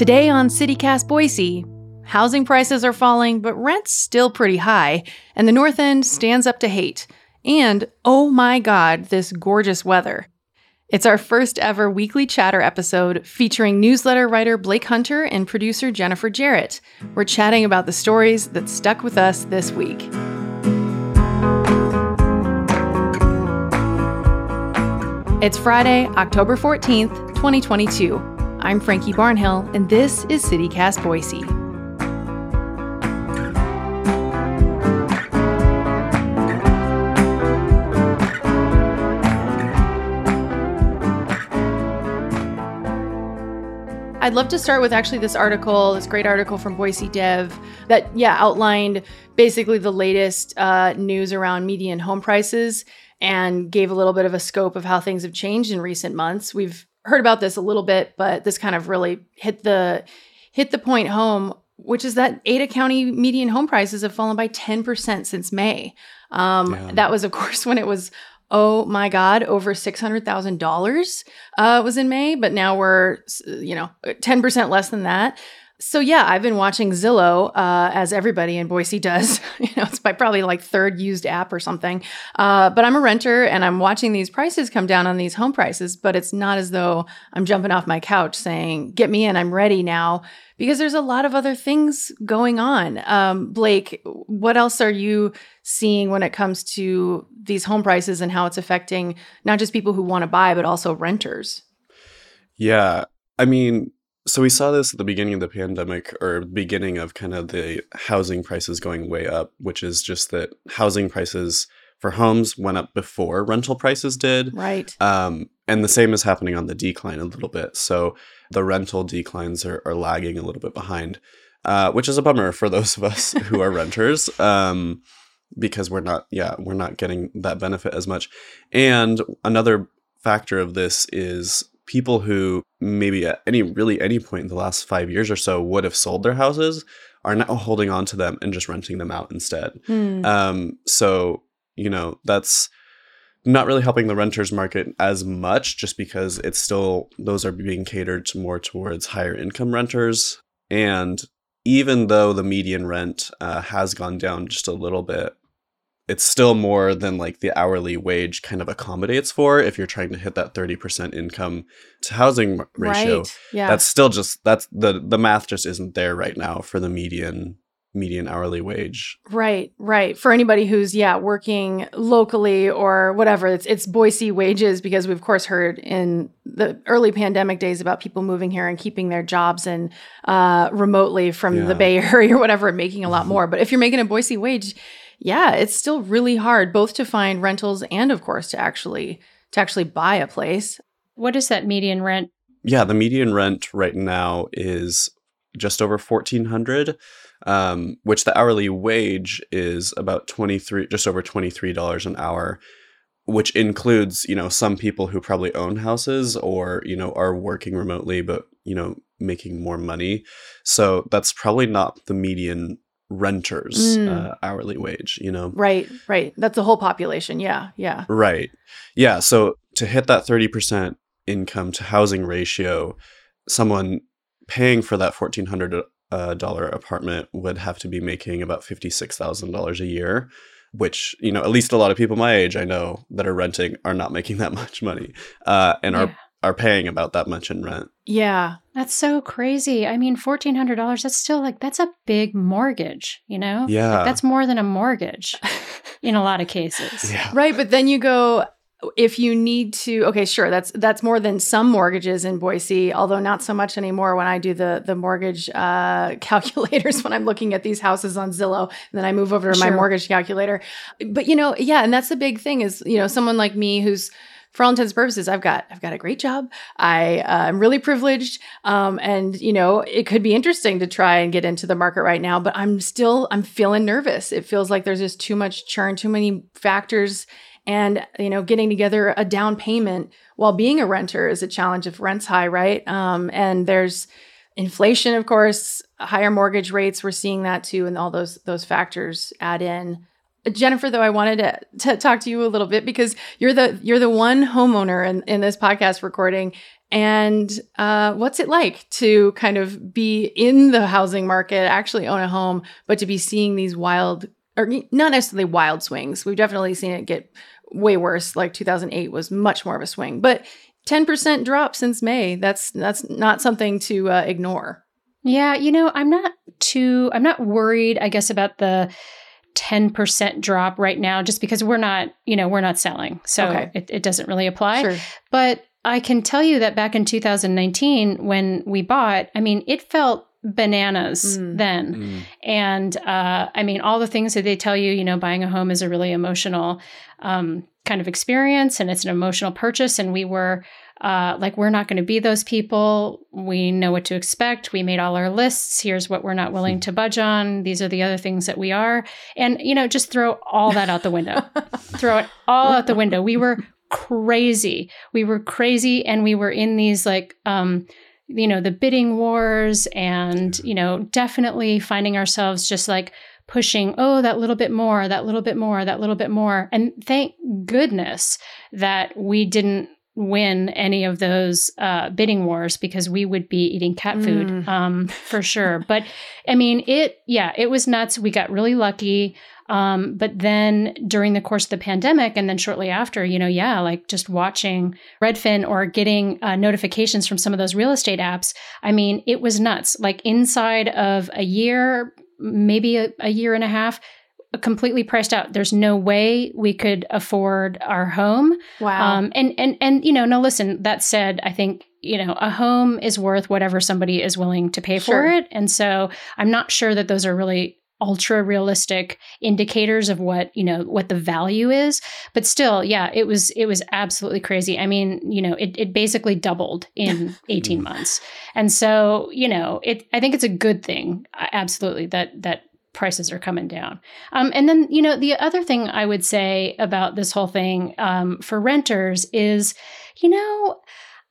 Today on CityCast Boise, housing prices are falling, but rent's still pretty high, and the North End stands up to hate. And oh my god, this gorgeous weather. It's our first ever weekly chatter episode featuring newsletter writer Blake Hunter and producer Jennifer Jerrett. We're chatting about the stories that stuck with us this week. It's Friday, October 14th, 2022. I'm Frankie Barnhill, and this is CityCast Boise. I'd love to start with actually this article, this great article from Boise Dev that, yeah, outlined basically the latest uh, news around median home prices and gave a little bit of a scope of how things have changed in recent months. We've heard about this a little bit, but this kind of really hit the hit the point home, which is that Ada County median home prices have fallen by 10% since May. Um, yeah. That was, of course, when it was oh my god over $600000 uh, was in may but now we're you know 10% less than that so yeah, I've been watching Zillow, uh, as everybody in Boise does. you know, it's my probably like third used app or something. Uh, but I'm a renter and I'm watching these prices come down on these home prices. But it's not as though I'm jumping off my couch saying, "Get me in, I'm ready now," because there's a lot of other things going on. Um, Blake, what else are you seeing when it comes to these home prices and how it's affecting not just people who want to buy, but also renters? Yeah, I mean so we saw this at the beginning of the pandemic or beginning of kind of the housing prices going way up, which is just that housing prices for homes went up before rental prices did. Right. Um, and the same is happening on the decline a little bit. So the rental declines are, are lagging a little bit behind, uh, which is a bummer for those of us who are renters. Um, because we're not, yeah, we're not getting that benefit as much. And another factor of this is people who maybe at any really any point in the last five years or so would have sold their houses are now holding on to them and just renting them out instead. Hmm. Um, so you know that's not really helping the renters market as much just because it's still those are being catered to more towards higher income renters and even though the median rent uh, has gone down just a little bit it's still more than like the hourly wage kind of accommodates for if you're trying to hit that 30% income to housing ratio right. yeah that's still just that's the the math just isn't there right now for the median median hourly wage right right for anybody who's yeah working locally or whatever it's it's boise wages because we've of course heard in the early pandemic days about people moving here and keeping their jobs and uh, remotely from yeah. the bay area or whatever and making a lot more but if you're making a boise wage yeah, it's still really hard both to find rentals and of course to actually to actually buy a place. What is that median rent? Yeah, the median rent right now is just over 1400 um, which the hourly wage is about 23 just over $23 an hour which includes you know some people who probably own houses or you know are working remotely but you know making more money so that's probably not the median renters mm. uh, hourly wage you know right right that's the whole population yeah yeah right yeah so to hit that 30% income to housing ratio someone paying for that $1400 uh, dollar apartment would have to be making about $56000 a year which you know at least a lot of people my age i know that are renting are not making that much money uh, and yeah. are are paying about that much in rent. Yeah. That's so crazy. I mean, $1,400, that's still like, that's a big mortgage, you know? Yeah. Like, that's more than a mortgage in a lot of cases. Yeah. Right. But then you go, if you need to okay sure that's that's more than some mortgages in boise although not so much anymore when i do the the mortgage uh, calculators when i'm looking at these houses on zillow and then i move over to sure. my mortgage calculator but you know yeah and that's the big thing is you know someone like me who's for all intents and purposes, I've got I've got a great job. I uh, am really privileged, um, and you know it could be interesting to try and get into the market right now. But I'm still I'm feeling nervous. It feels like there's just too much churn, too many factors, and you know getting together a down payment while being a renter is a challenge if rent's high, right? Um, and there's inflation, of course, higher mortgage rates. We're seeing that too, and all those those factors add in Jennifer, though, I wanted to, to talk to you a little bit because you're the you're the one homeowner in, in this podcast recording. And uh, what's it like to kind of be in the housing market, actually own a home, but to be seeing these wild, or not necessarily wild swings? We've definitely seen it get way worse. Like 2008 was much more of a swing, but 10% drop since May. That's that's not something to uh, ignore. Yeah, you know, I'm not too I'm not worried I guess about the 10% drop right now just because we're not, you know, we're not selling. So Okay. it, it doesn't really apply. Sure. But I can tell you that back in 2019 when we bought, I mean, it felt bananas Mm. then. Mm. And uh, I mean, all the things that they tell you, you know, buying a home is a really emotional um, kind of experience and it's an emotional purchase. And we were uh, like, we're not going to be those people. We know what to expect. We made all our lists. Here's what we're not willing to budge on. These are the other things that we are. And, you know, just throw all that out the window. throw it all out the window. We were crazy. We were crazy and we were in these like, um, you know, the bidding wars and, you know, definitely finding ourselves just like pushing, oh, that little bit more, that little bit more, that little bit more. And thank goodness that we didn't win any of those uh, bidding wars because we would be eating cat food Mm. um, for sure. But I mean, it, yeah, it was nuts. We got really lucky. Um, but then during the course of the pandemic, and then shortly after, you know, yeah, like just watching Redfin or getting uh, notifications from some of those real estate apps. I mean, it was nuts. Like inside of a year, maybe a, a year and a half, completely priced out. There's no way we could afford our home. Wow. Um, and and and you know, no, listen. That said, I think you know a home is worth whatever somebody is willing to pay for it, and so I'm not sure that those are really ultra realistic indicators of what you know what the value is but still yeah it was it was absolutely crazy i mean you know it, it basically doubled in 18 months and so you know it i think it's a good thing absolutely that that prices are coming down um, and then you know the other thing i would say about this whole thing um, for renters is you know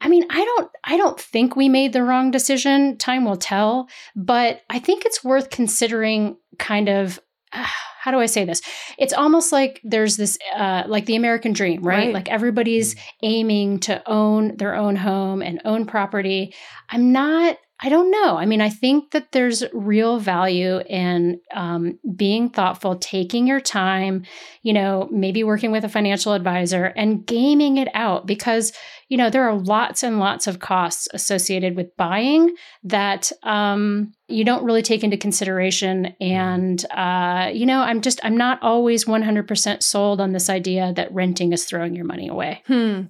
I mean, I don't I don't think we made the wrong decision. Time will tell, but I think it's worth considering kind of how do I say this? It's almost like there's this uh like the American dream, right? Right. Like everybody's aiming to own their own home and own property. I'm not I don't know. I mean, I think that there's real value in um, being thoughtful, taking your time, you know, maybe working with a financial advisor and gaming it out because, you know, there are lots and lots of costs associated with buying that um, you don't really take into consideration. And, uh, you know, I'm just, I'm not always 100% sold on this idea that renting is throwing your money away. Hmm.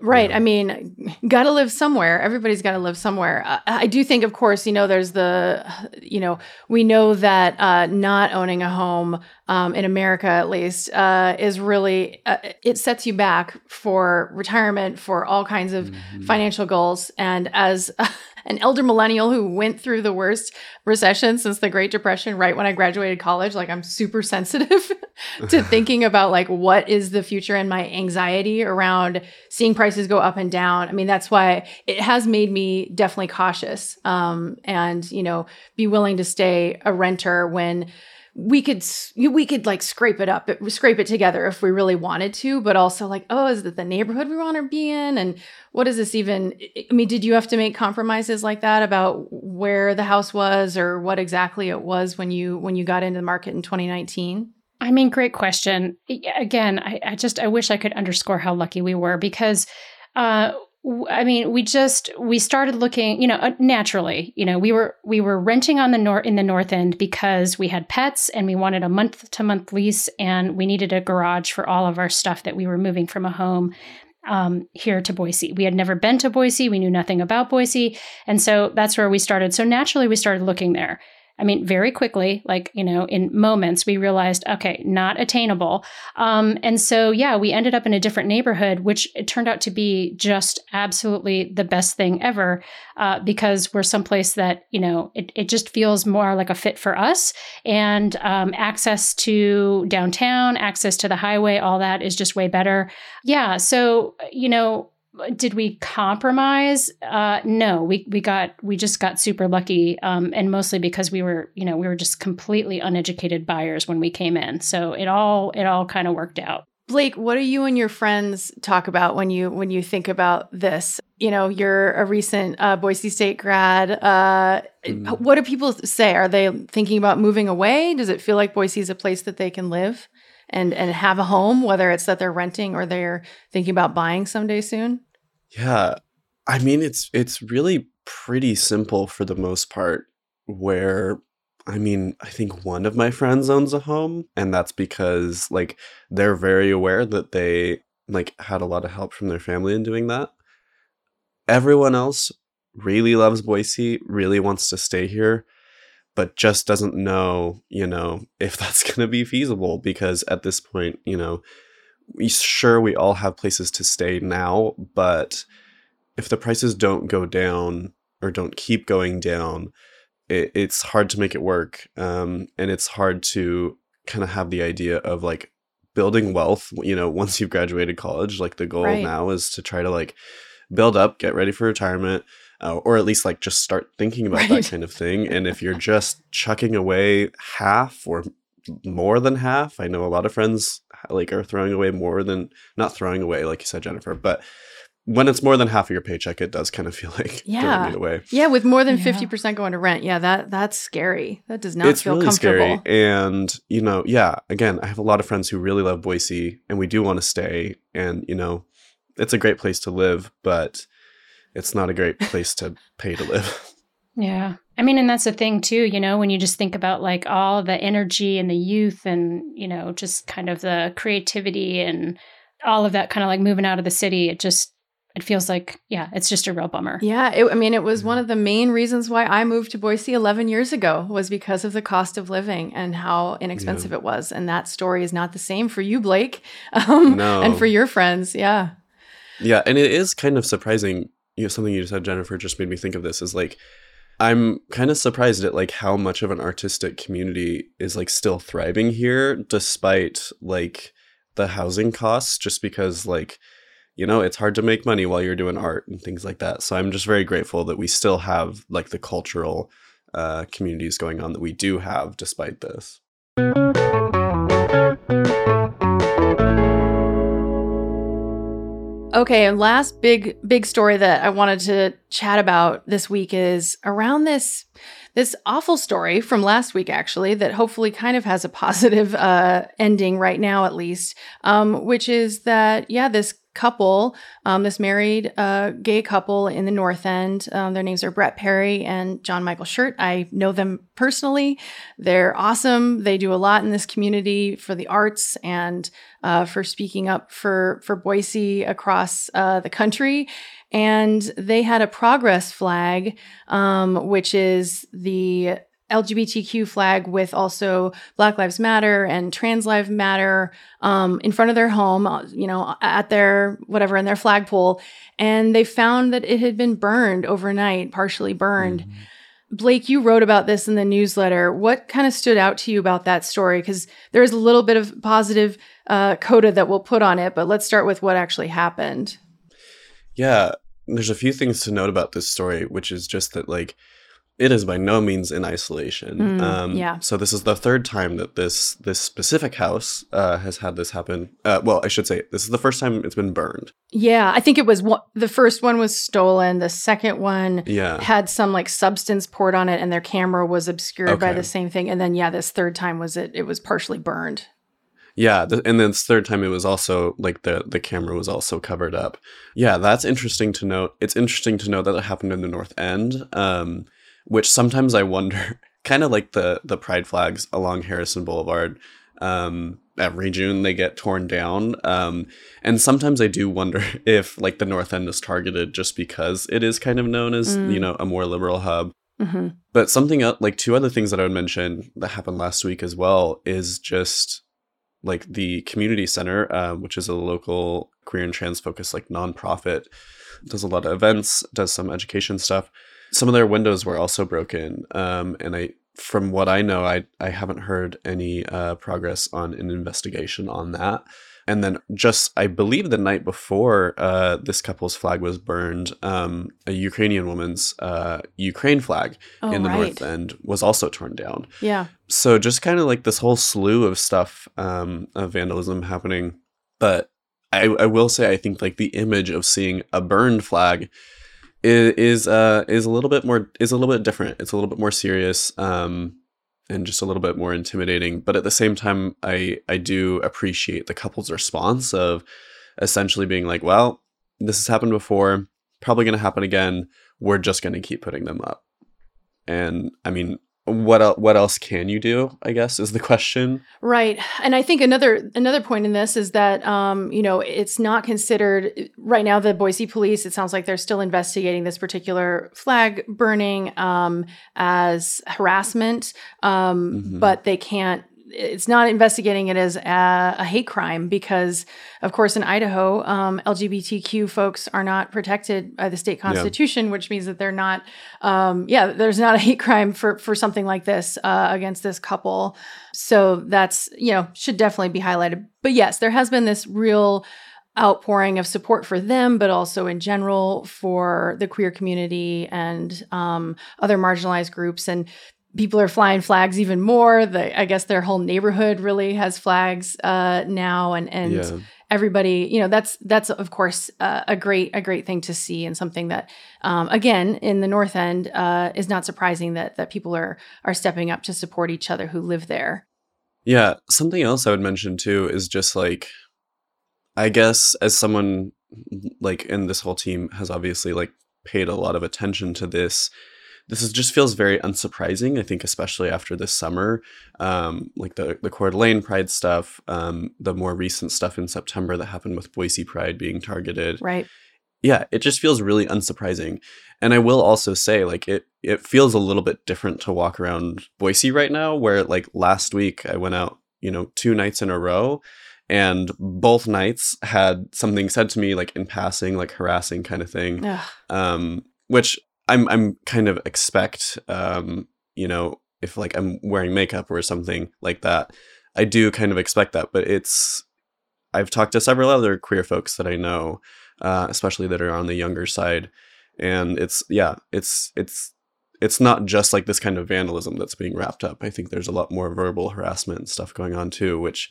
Right. Yeah. I mean, got to live somewhere. Everybody's got to live somewhere. Uh, I do think, of course, you know, there's the, you know, we know that uh, not owning a home um, in America, at least, uh, is really, uh, it sets you back for retirement, for all kinds of Mhm. financial goals. And as an elder millennial who went through the worst recession since the Great Depression, right when I graduated college, like I'm super sensitive to thinking about like what is the future and my anxiety around seeing prices go up and down. I mean, that's why it has made me definitely cautious um, and, you know, be willing to stay a renter when we could we could like scrape it up scrape it together if we really wanted to but also like oh is that the neighborhood we want to be in and what is this even i mean did you have to make compromises like that about where the house was or what exactly it was when you when you got into the market in 2019 I mean, great question. Again, I, I just I wish I could underscore how lucky we were because, uh, I mean, we just we started looking, you know, uh, naturally. You know, we were we were renting on the north in the north end because we had pets and we wanted a month to month lease and we needed a garage for all of our stuff that we were moving from a home um, here to Boise. We had never been to Boise. We knew nothing about Boise. And so that's where we started. So naturally, we started looking there. I mean, very quickly, like, you know, in moments, we realized, okay, not attainable. Um, and so, yeah, we ended up in a different neighborhood, which it turned out to be just absolutely the best thing ever uh, because we're someplace that, you know, it, it just feels more like a fit for us. And um, access to downtown, access to the highway, all that is just way better. Yeah. So, you know, did we compromise? Uh, no, we we got we just got super lucky, um, and mostly because we were you know we were just completely uneducated buyers when we came in, so it all it all kind of worked out. Blake, what do you and your friends talk about when you when you think about this? You know, you're a recent uh, Boise State grad. Uh, mm. What do people say? Are they thinking about moving away? Does it feel like Boise is a place that they can live? And and have a home, whether it's that they're renting or they're thinking about buying someday soon? Yeah. I mean it's it's really pretty simple for the most part where I mean, I think one of my friends owns a home and that's because like they're very aware that they like had a lot of help from their family in doing that. Everyone else really loves Boise, really wants to stay here but just doesn't know, you know, if that's going to be feasible because at this point, you know, we sure we all have places to stay now, but if the prices don't go down or don't keep going down, it, it's hard to make it work. Um, and it's hard to kind of have the idea of like building wealth, you know, once you've graduated college, like the goal right. now is to try to like build up, get ready for retirement, uh, or at least like just start thinking about right. that kind of thing. And if you're just chucking away half or more than half, I know a lot of friends like are throwing away more than not throwing away, like you said, Jennifer, but when it's more than half of your paycheck, it does kind of feel like yeah, throwing it away. Yeah, with more than fifty yeah. percent going to rent, yeah, that that's scary. That does not it's feel really comfortable. Scary. And you know, yeah, again, I have a lot of friends who really love Boise, and we do want to stay, and you know, it's a great place to live, but it's not a great place to pay to live. Yeah. I mean, and that's the thing too, you know, when you just think about like all the energy and the youth and, you know, just kind of the creativity and all of that kind of like moving out of the city, it just, it feels like, yeah, it's just a real bummer. Yeah. It, I mean, it was one of the main reasons why I moved to Boise 11 years ago was because of the cost of living and how inexpensive yeah. it was. And that story is not the same for you, Blake, um, no. and for your friends. Yeah. Yeah. And it is kind of surprising you know something you said jennifer just made me think of this is like i'm kind of surprised at like how much of an artistic community is like still thriving here despite like the housing costs just because like you know it's hard to make money while you're doing art and things like that. So i'm just very grateful that we still have like the cultural uh, communities going on that we do have despite this Okay, and last big big story that I wanted to chat about this week is around this this awful story from last week actually that hopefully kind of has a positive uh, ending right now at least, um, which is that yeah this couple, um, this married uh, gay couple in the North End. Um, their names are Brett Perry and John Michael Schert. I know them personally. They're awesome. They do a lot in this community for the arts and uh, for speaking up for for Boise across uh, the country. And they had a progress flag, um, which is the LGBTQ flag with also Black Lives Matter and Trans Lives Matter um, in front of their home, uh, you know, at their whatever in their flagpole, and they found that it had been burned overnight, partially burned. Mm-hmm. Blake, you wrote about this in the newsletter. What kind of stood out to you about that story? Because there is a little bit of positive uh, coda that we'll put on it, but let's start with what actually happened. Yeah, there's a few things to note about this story, which is just that, like, it is by no means in isolation. Mm, um, yeah. So this is the third time that this this specific house uh, has had this happen. Uh, well, I should say this is the first time it's been burned. Yeah, I think it was one, the first one was stolen. The second one yeah. had some like substance poured on it, and their camera was obscured okay. by the same thing. And then yeah, this third time was it it was partially burned. Yeah, the, and then this third time it was also like the the camera was also covered up. Yeah, that's interesting to note. It's interesting to note that it happened in the North End. Um, which sometimes I wonder, kind of like the the pride flags along Harrison Boulevard. Um, every June they get torn down, um, and sometimes I do wonder if like the North End is targeted just because it is kind of known as mm. you know a more liberal hub. Mm-hmm. But something else, like two other things that I would mention that happened last week as well is just like the community center, uh, which is a local queer and trans focused like nonprofit, does a lot of events, does some education stuff some of their windows were also broken. Um, and I, from what I know, I I haven't heard any uh, progress on an investigation on that. And then just, I believe the night before uh, this couple's flag was burned, um, a Ukrainian woman's uh, Ukraine flag Oh, in the right. north end was also torn down. Yeah. So just kind of like this whole slew of stuff um, of vandalism happening. But I, I will say, I think like the image of seeing a burned flag is is uh is a little bit more is a little bit different. It's a little bit more serious. Um, and just a little bit more intimidating. But at the same time, I I do appreciate the couple's response of essentially being like, well, this has happened before, probably going to happen again. We're just going to keep putting them up. And I mean, what el- what else can you do? I guess is the question. Right. And I think another another point in this is that um, you know, it's not considered right now the Boise police, it sounds like they're still investigating this particular flag burning um as harassment. Um, Mhm. but they can't it's not investigating it as a, a hate crime because, of course, in Idaho, um, LGBTQ folks are not protected by the state constitution, which means that they're not, um, yeah, there's not a hate crime for for something like this uh, against this couple. So that's you know should definitely be highlighted. But yes, there has been this real outpouring of support for them, but also in general for the queer community and um, other marginalized groups. And people are flying flags even more. The, I guess their whole neighborhood really has flags uh, now, and and yeah. everybody, you know, that's that's of course uh, a great a great thing to see, and something that, um, again, in the North End, uh, is not surprising that that people are are stepping up to support each other who live there. Yeah, something else I would mention too is just like I guess as someone like in this whole team has obviously like paid a lot of attention to this this is just feels very unsurprising i think especially after this summer um, like the the Coeur d'Alene pride stuff um, the more recent stuff in september that happened with boise pride being targeted. Right. yeah it just feels really unsurprising. And i will also say like it it feels a little bit different to walk around boise right now where like last week i went out you know two nights in a row and both nights had something said to me like in passing like harassing kind of thing. Um which i'm i'm kind of expect um you know if like i'm wearing makeup or something like that i do kind of expect that but it's i've talked to several other queer folks that i know uh especially that are on the younger side and it's yeah it's it's it's not just like this kind of vandalism that's being wrapped up. I think there's a lot more verbal harassment and stuff going on too which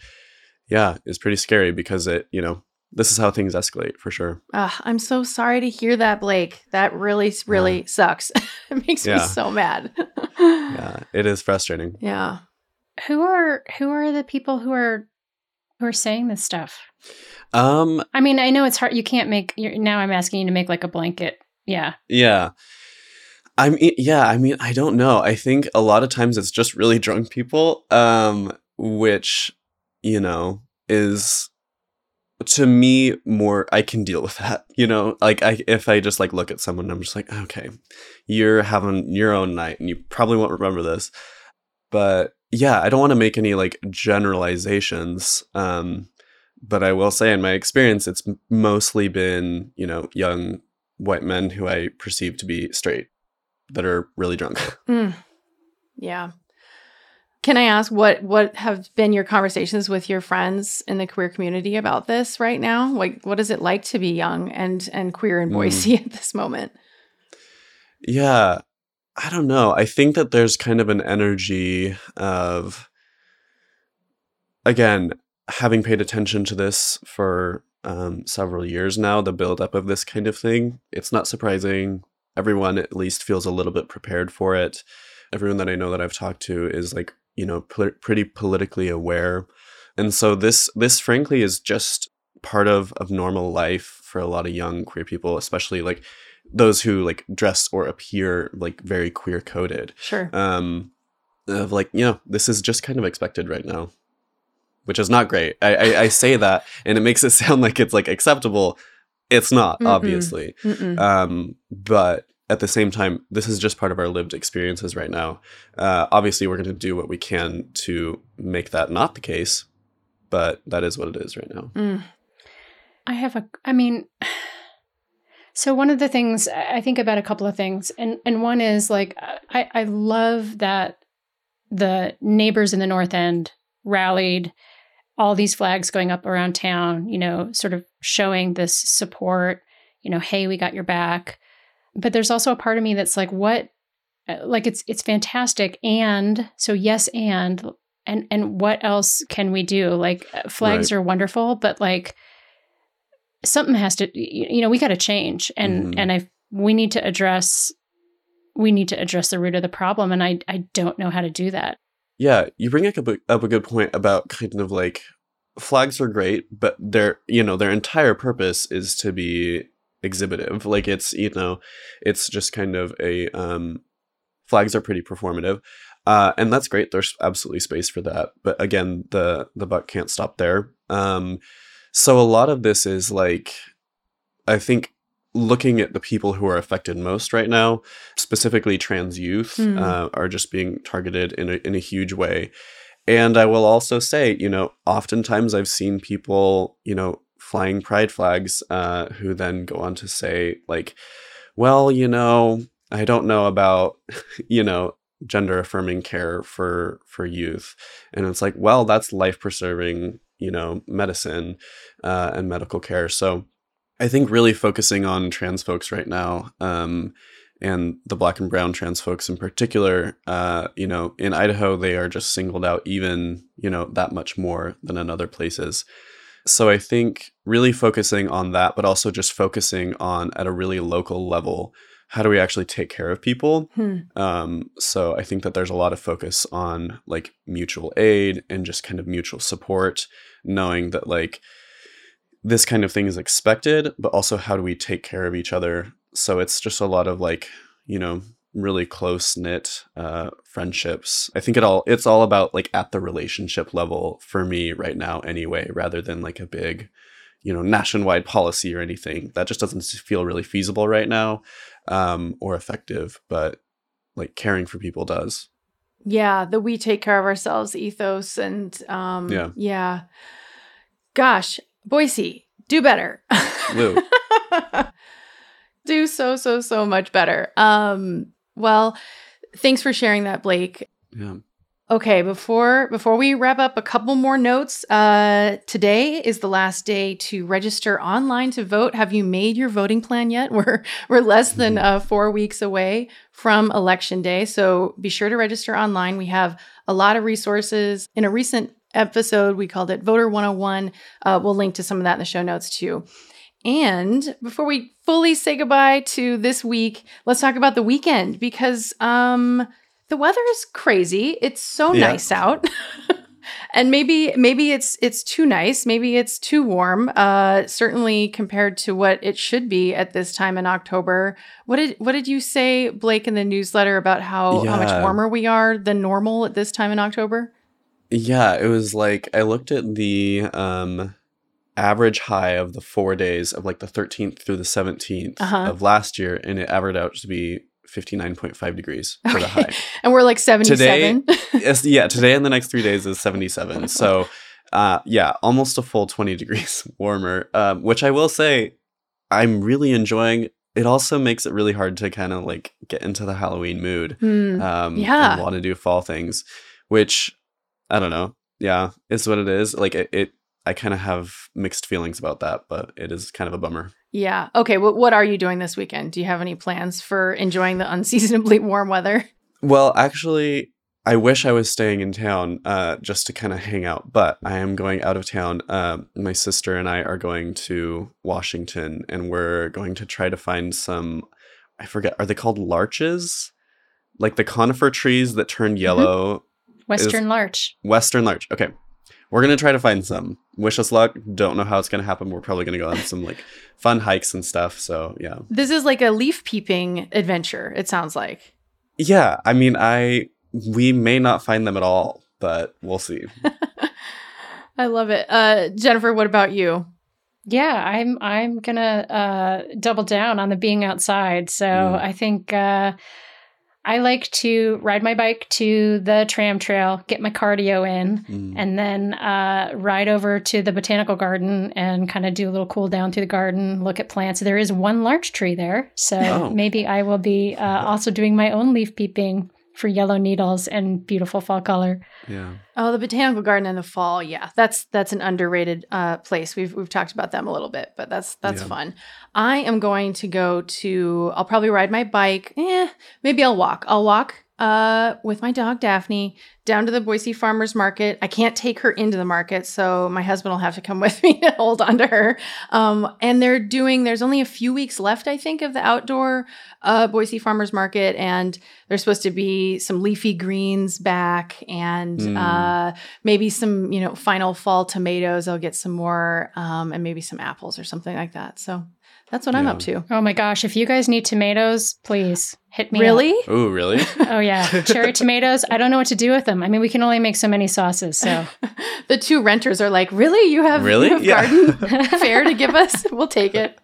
yeah is pretty scary because it you know this is how things escalate for sure Ugh, I'm so sorry to hear that, Blake. That really, really sucks. it makes me so mad. yeah it is frustrating Yeah. Who are who are the people who are who are saying this stuff? um I mean, I know it's hard. You can't make. You're, now I'm asking you to make like a blanket. Yeah. Yeah. I mean, yeah, I mean, I don't know. I think a lot of times it's just really drunk people, um, which, you know, is to me more I can deal with that. You know, like I if I just like look at someone, I'm just like, okay, you're having your own night and you probably won't remember this. But yeah, I don't want to make any like generalizations. Um, but I will say in my experience, it's mostly been, you know, young white men who I perceive to be straight that are really drunk. Mm. Yeah. Can I ask what what have been your conversations with your friends in the queer community about this right now? Like what is it like to be young and and queer in Mm. Boise at this moment? yeah, I don't know. I think that there's kind of an energy of, again, having paid attention to this for um, several years now, the buildup of this kind of thing, it's not surprising. Everyone at least feels a little bit prepared for it. Everyone that I know that I've talked to is like, you know, pol- pretty politically aware. And so this this frankly is just part of of normal life for a lot of young queer people, especially like those who like dress or appear like very queer coded Sure. um of like you know this is just kind of expected right now which is not great I, I i say that and it makes it sound like it's like acceptable it's not Mm-mm. obviously Mm-mm. um but at the same time this is just part of our lived experiences right now uh obviously we're going to do what we can to make that not the case but that is what it is right now Mm. I have a. I mean, so one of the things I think about a couple of things, and and one is like I I love that the neighbors in the North End rallied all these flags going up around town, you know, sort of showing this support, you know, hey, we got your back. But there's also a part of me that's like, what? Uh, like it's it's fantastic, and so yes, and and and what else can we do? Like uh, flags Right. are wonderful, but like something has to, you know, we got to change, and Mhm. and I we need to address we need to address the root of the problem, and I I don't know how to do that. Yeah, you bring up a, up a good point about kind of like flags are great, but their you know their entire purpose is to be exhibitive. Like it's you know it's just kind of a um, flags are pretty performative, uh, and that's great. There's absolutely space for that, but again, the the buck can't stop there. Um, so a lot of this is like, I think looking at the people who are affected most right now, specifically trans youth, Hmm. uh, are just being targeted in a, in a huge way. And I will also say, you know, oftentimes I've seen people, you know, flying pride flags uh, who then go on to say, like, well, you know, I don't know about, you know, gender affirming care for for youth. And it's like well that's life preserving you know medicine uh, and medical care. So i think really focusing on trans folks right now um, and the black and brown trans folks in particular uh, you know in idaho they are just singled out even you know that much more than in other places so i think really focusing on that but also just focusing on at a really local level how do we actually take care of people Hmm. um, so I think that there's a lot of focus on like mutual aid and just kind of mutual support, knowing that like this kind of thing is expected, but also how do we take care of each other? So it's just a lot of like, you know, really close knit uh, friendships. I think it all it's all about like at the relationship level for me right now anyway, rather than like a big, you know, nationwide policy or anything. That just doesn't feel really feasible right now um, or effective. But like caring for people does. Yeah, the we take care of ourselves ethos and um Yeah. yeah. Gosh, Boise, do better. Woo. do so so so much better. Um well, thanks for sharing that Blake. Yeah. Okay, before before we wrap up, a couple more notes. Uh, today is the last day to register online to vote. Have you made your voting plan yet? We're we're less than uh, four weeks away from election day, so be sure to register online. We have a lot of resources. In a recent episode, we called it Voter 101. Uh, we'll link to some of that in the show notes too. And before we fully say goodbye to this week, let's talk about the weekend because um the weather is crazy. It's so Yeah. nice out. and maybe maybe it's it's too nice, maybe it's too warm. Uh certainly compared to what it should be at this time in October. What did what did you say Blake in the newsletter about how how much warmer we are than normal at this time in October? Yeah, it was like I looked at the um average high of the 4 days of like the 13th through the 17th Uh-huh. of last year and it averaged out to be 59.5 degrees for the high. And we're like 77. Yes, yeah, today and the next 3 days is 77. So uh yeah, almost a full 20 degrees warmer. Um which I will say I'm really enjoying it also makes it really hard to kind of like get into the Halloween mood. Hmm. um, Yeah. and want to do fall things, which I don't know. Yeah, it's what it is. Like it, it I kind of have mixed feelings about that, but it is kind of a bummer. Yeah. Okay. Well, what are you doing this weekend? Do you have any plans for enjoying the unseasonably warm weather? Well, actually, I wish I was staying in town uh, just to kind of hang out, but I am going out of town. Um, my sister and I are going to Washington, and we're going to try to find some. I forget. Are they called larches? Like the conifer trees that turn yellow. Western Larch. Western larch. Okay. We're gonna try to find some. Wish us luck. Don't know how it's gonna happen. We're probably gonna go on some like fun hikes and stuff. So yeah. This is like a leaf peeping adventure, it sounds like. Yeah. I mean, I we may not find them at all, but we'll see. I love it. Uh, Jennifer, what about you? Yeah, I'm I'm gonna uh, double down on the being outside. So Mm. I think uh, I like to ride my bike to the tram trail, get my cardio in, Mm. and then uh, ride over to the botanical garden and kind of do a little cool down through the garden, look at plants. There is one larch tree there, so Oh. maybe I will be uh, also doing my own leaf peeping for yellow needles and beautiful fall color. Yeah. Oh, the botanical garden in the fall. Yeah, that's that's an underrated uh, place. We've we've talked about them a little bit, but that's that's Yeah. fun. I am going to go to. I'll probably ride my bike. Eh, maybe I'll walk. I'll walk uh, with my dog Daphne down to the Boise Farmers Market. I can't take her into the market, so my husband will have to come with me to hold on to her. Um, and they're doing. There's only a few weeks left, I think, of the outdoor uh, Boise Farmers Market, and there's supposed to be some leafy greens back, and Mm. uh, maybe some, you know, final fall tomatoes. I'll get some more, um, and maybe some apples or something like that. So that's what I'm up to. Oh my gosh, if you guys need tomatoes, please hit me. up. Really? Oh, really? Oh yeah, cherry tomatoes. I don't know what to do with them. I mean, we can only make so many sauces. So the two renters are like, "Really? You have Really? you have Yeah. garden fair to give us? We'll take it."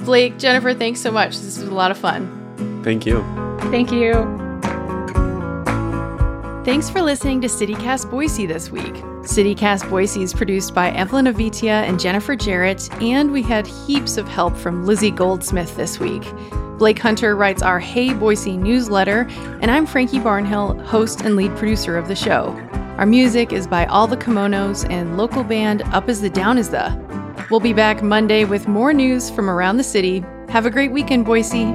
Blake, Jennifer, thanks so much. This was a lot of fun. Thank you. thank you. Thanks for listening to CityCast Boise this week. CityCast Boise is produced by Evelyn Avitia and Jennifer Jerrett, and we had heaps of help from Lizzie Goldsmith this week. Blake Hunter writes our Hey Boise newsletter, and I'm Frankie Barnhill, host and lead producer of the show. Our music is by All the Kimonos and local band Up As the Down Is the. We'll be back Monday with more news from around the city. Have a great weekend, Boise.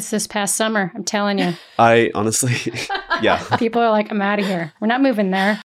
It's this past summer. I'm telling you, I honestly, yeah. people are like, "I'm out of here. We're not moving there."